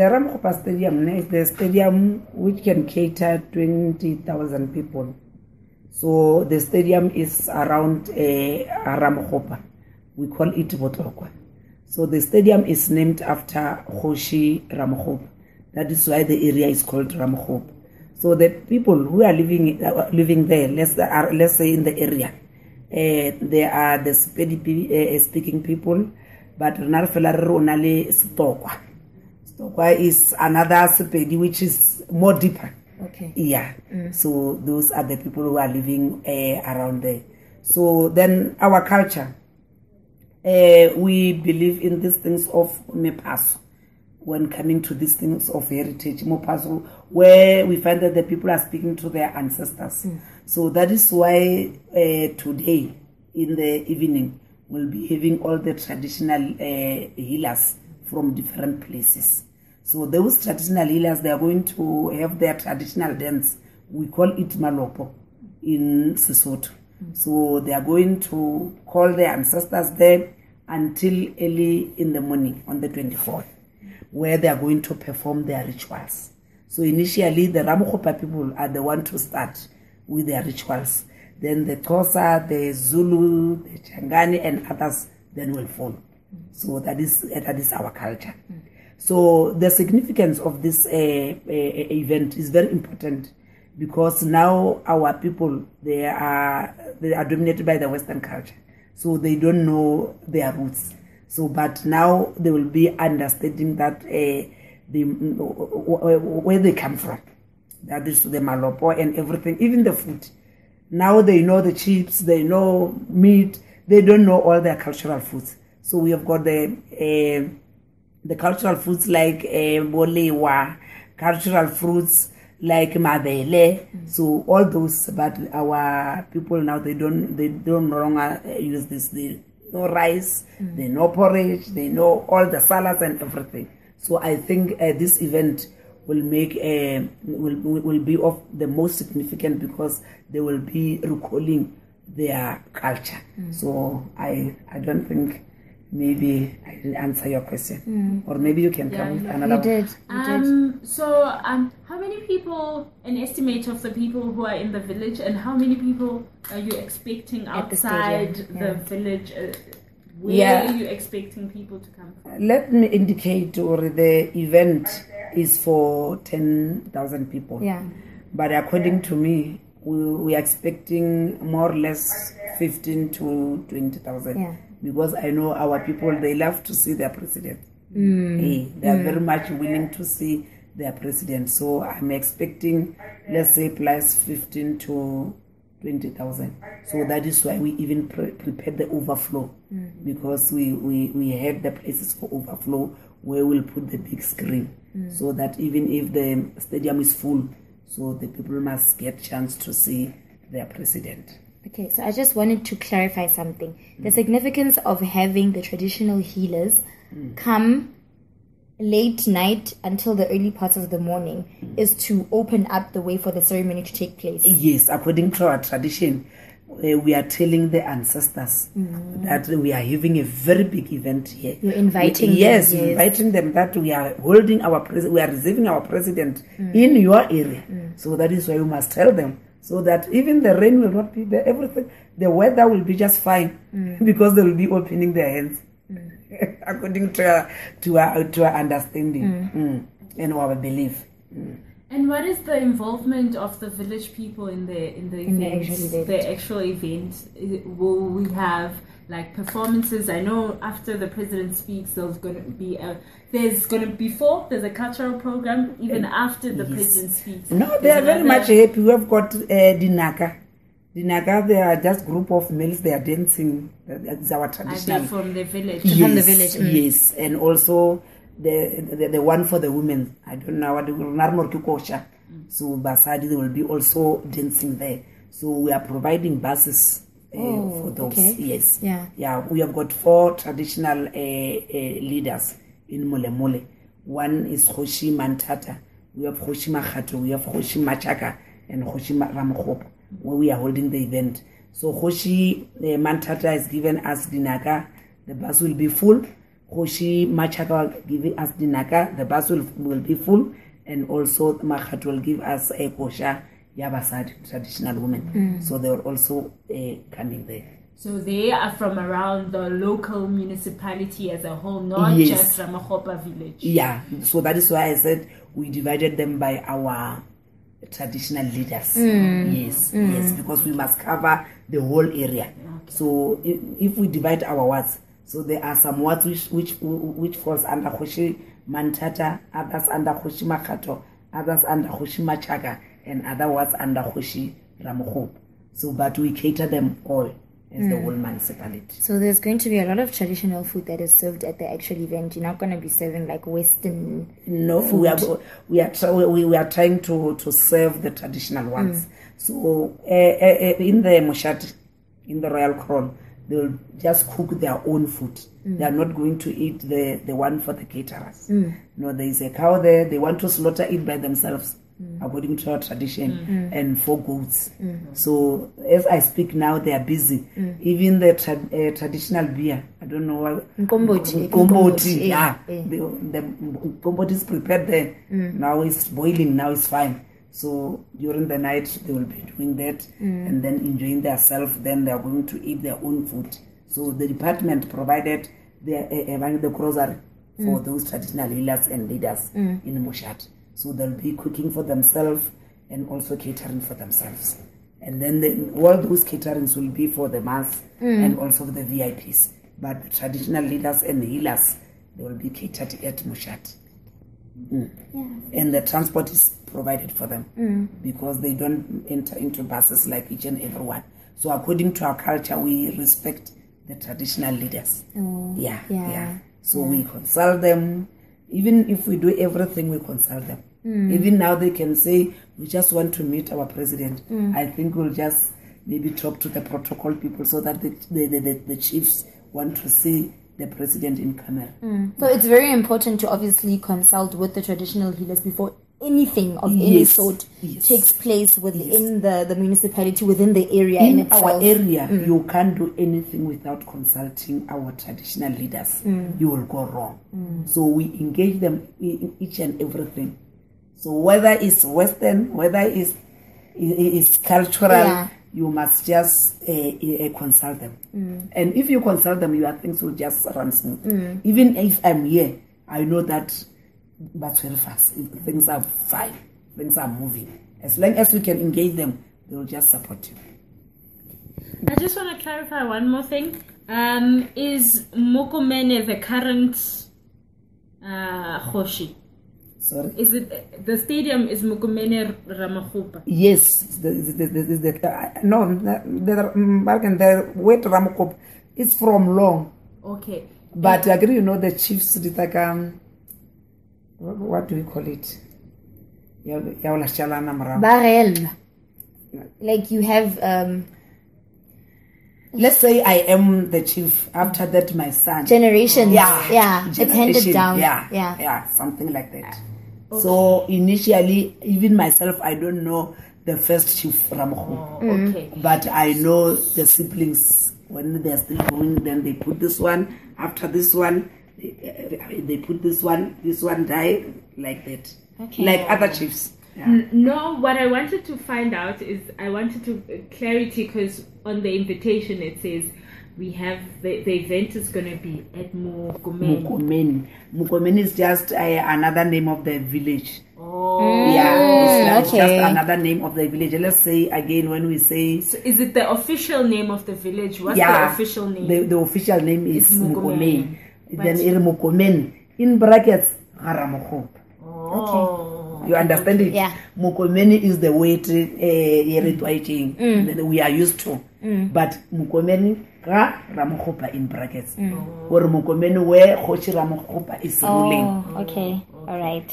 the Ramkhopa Stadium is the stadium which can cater 20,000 people. So the stadium is around uh, Ramkhopa. We call it Botlokwa. So the stadium is named after Hoshi Ramkhopa. That is why the area is called Ramkhopa. So the people who are living uh, living there, let's uh, let's say in the area, uh, they are the uh, speaking people, but rena re fela re re o na le Setokwa. Setokwa is another Sepedi which is more deeper. Okay. Yeah. So those are the people who are living uh, around there. So then our culture, uh, we believe in these things of mepaso when coming to these things of heritage, mopaso, where we find that the people are speaking to their ancestors. So that is why uh, today in the evening we'll be having all the traditional uh, healers from different places. So those traditional healers, they are going to have their traditional dance. We call it malopo in Sesotho. So they are going to call their ancestors there until early in the morning on the 24th, where they are going to perform their rituals. So initially, the Ramokhopa people are the one to start with their rituals. Then the Xhosa, the Zulu, the Changani, and others then will follow. So that is that is our culture. So the significance of this uh, uh, event is very important because now our people they are they are dominated by the Western culture, so they don't know their roots. So, but now they will be understanding that uh, the where they come from, that is the malopo and everything, even the food. Now they know the chips, they know meat, they don't know all their cultural foods. So we have got the uh, the cultural foods like uh, bolewa, cultural fruits like mabele. So all those, but our people now they don't they don't no longer uh, use this. They know rice, they know porridge, they know all the salads and everything. So I think uh, this event will make uh, will will be of the most significant because they will be recalling their culture. So I I don't think maybe I didn't answer your question, or maybe you can come with another. You did. You did. Um, so, um, how many people, an estimate of the people who are in the village, and how many people are you expecting At the outside the, village? Uh, where Yeah. are you expecting people to come from? Let me indicate, or the event is for ten thousand people. Yeah. But according to me, we, we are expecting more or less 15 to 20,000. Yeah. Because I know our people, they love to see their president. Mm. Hey, they are mm. very much willing to see their president. So I'm expecting, let's say, plus 15 to 20,000. So that is why we even pre- prepared the overflow. Mm. Because we, we, we have the places for overflow where we'll put the big screen. Mm. So that even if the stadium is full, so the people must get chance to see their president. Okay, so I just wanted to clarify something. The mm. significance of having the traditional healers mm. come late night until the early parts of the morning mm. is to open up the way for the ceremony to take place. Yes, according to our tradition, uh, we are telling the ancestors that we are having a very big event here. You're inviting them, yes, yes. inviting them that we are holding our pres- we are receiving our president in your area. So that is why we must tell them so that even the rain will not be there. Everything, the weather will be just fine mm. because they will be opening their hands mm. according to our, to our, to our understanding mm, mm. and our belief. And what is the involvement of the village people in the in the In the actual event. The actual event. Will we have like performances? I know after the president speaks, there's going to be a there's going to before there's a cultural program. Even after the yes. president speaks, No, they are very much happy. We have got uh, Dinaka. Dinaka, they are just group of males. They are dancing. It's our traditional. from the village? yes, From the village, mm. Yes, and also the, the the one for the women. I don't know what Narmor So Basadi, they will be also dancing there. So we are providing buses Oh, for those. okay. Yes. Yeah. Yeah, we have got four traditional uh, uh, leaders in Molemole. One is Hoshi Mantata, we have Hoshi Makgato, we have Hoshi Machaka, and Hoshi Ma- where we are holding the event. So Hoshi uh, Mantata has given us Dinaka. The bus will be full. Hoshi Machaka will give us dinaka, the bus will, will be full, and also Mahat will give us a kosha Yabasad traditional women. Mm. So they were also uh, coming there. So they are from around the local municipality as a whole, not Yes. just Ramakopa village. Yeah, so that is why I said we divided them by our traditional leaders. Mm. Yes, mm. yes, because we must cover the whole area. So if, if we divide our wards, so there are some wards which which which falls under Hoshi Mantata, others under Hoshi Makgato, others under Hoshi Machaka, and other wards under Hoshi Ramokop. So, but we cater them all as the hmm. whole municipality. So there's going to be a lot of traditional food that is served at the actual event. You're not going to be serving like Western. No, we are we are we, we are trying to to serve the traditional hmm. ones. So uh, uh, in the Mushat, in the Royal Crown, they will just cook their own food. Hmm. They are not going to eat the the one for the caterers. No, there is a cow there. They want to slaughter it by themselves. Mm. According to our tradition, mm. Mm. and four goats. So, as I speak now, they are busy. Even the tra- uh, traditional beer, I don't know what. Nkomboti, nkomboti, yeah. eh. The, the kompot is prepared there. Now it's boiling. Now it's fine. So during the night they will be doing that and then enjoying themselves. Then they are going to eat their own food. So the department provided the uh, the grocery for those traditional healers and leaders in Mushat. So they'll be cooking for themselves and also catering for themselves. And then the, all those caterings will be for the mass hmm. and also for the VIPs. But the traditional leaders and healers, they will be catered at Mushat. Hmm. And the transport is provided for them hmm. because they don't enter into buses like each and everyone. So according to our culture, we respect the traditional leaders. Oh, Yeah, yeah, yeah. So we consult them. Even if we do everything, we consult them. Hmm. Even now, they can say, We just want to meet our president. Hmm. I think we'll just maybe talk to the protocol people so that the, the, the, the, the chiefs want to see the president in camera. Hmm. So it's very important to obviously consult with the traditional healers before anything of any Yes, sort yes. takes place within the, the municipality, within the area in, in our area, mm. you can't do anything without consulting our traditional leaders. Mm. You will go wrong. Mm. So we engage them in each and everything. So whether it's Western, whether it's, it's cultural, Yeah. you must just uh, uh, consult them. And if you consult them, your things will just run smooth. Even if I'm here, I know that that's very fast. Things are fine. Things are moving. As long as we can engage them, they will just support you. I just want to clarify one more thing. Um, is Mokomene the current uh, Hoshi? Sorry. Is it the stadium is Mokomene Ramakhupa? Yes, the, the, the, the, uh, no, the, Balkan, the word Ramokop is from long. Okay. But I agree, you know, the chiefs, did like, um, what, what do we call it? Ya- ya wala shalana mara. Like you have um, Let's say I am the chief. After that, my son. generations. yeah, yeah. It's handed generation. down. Yeah, yeah. yeah, something like that. So initially, even myself, I don't know the first chief Ramokho. Oh, okay. But I know the siblings when they're still going, then they put this one. After this one, they, put this one. This one die like that, Okay. like other chiefs. Yeah. No, what I wanted to find out is I wanted to uh, clarity because on the invitation it says we have the, the event is going to be at Mokomene. Mukomeni. Mukomeni is just uh, another name of the village. Oh, Yeah, it's, it's okay. just another name of the village. Let's say again when we say so is it the official name of the village? What's yeah, the official name? The, the official name is It's Mukomeni. Mukomeni. But- Then it Mukomeni in brackets Haramokop. oh, You understand it? Yeah. Mukomeni is the way to uh, that we are used to. But Mukomeni ka Ramokhopa in brackets. Or Mukomeni where Khoshi Ramokhopa is ruling. Oh, okay. All right.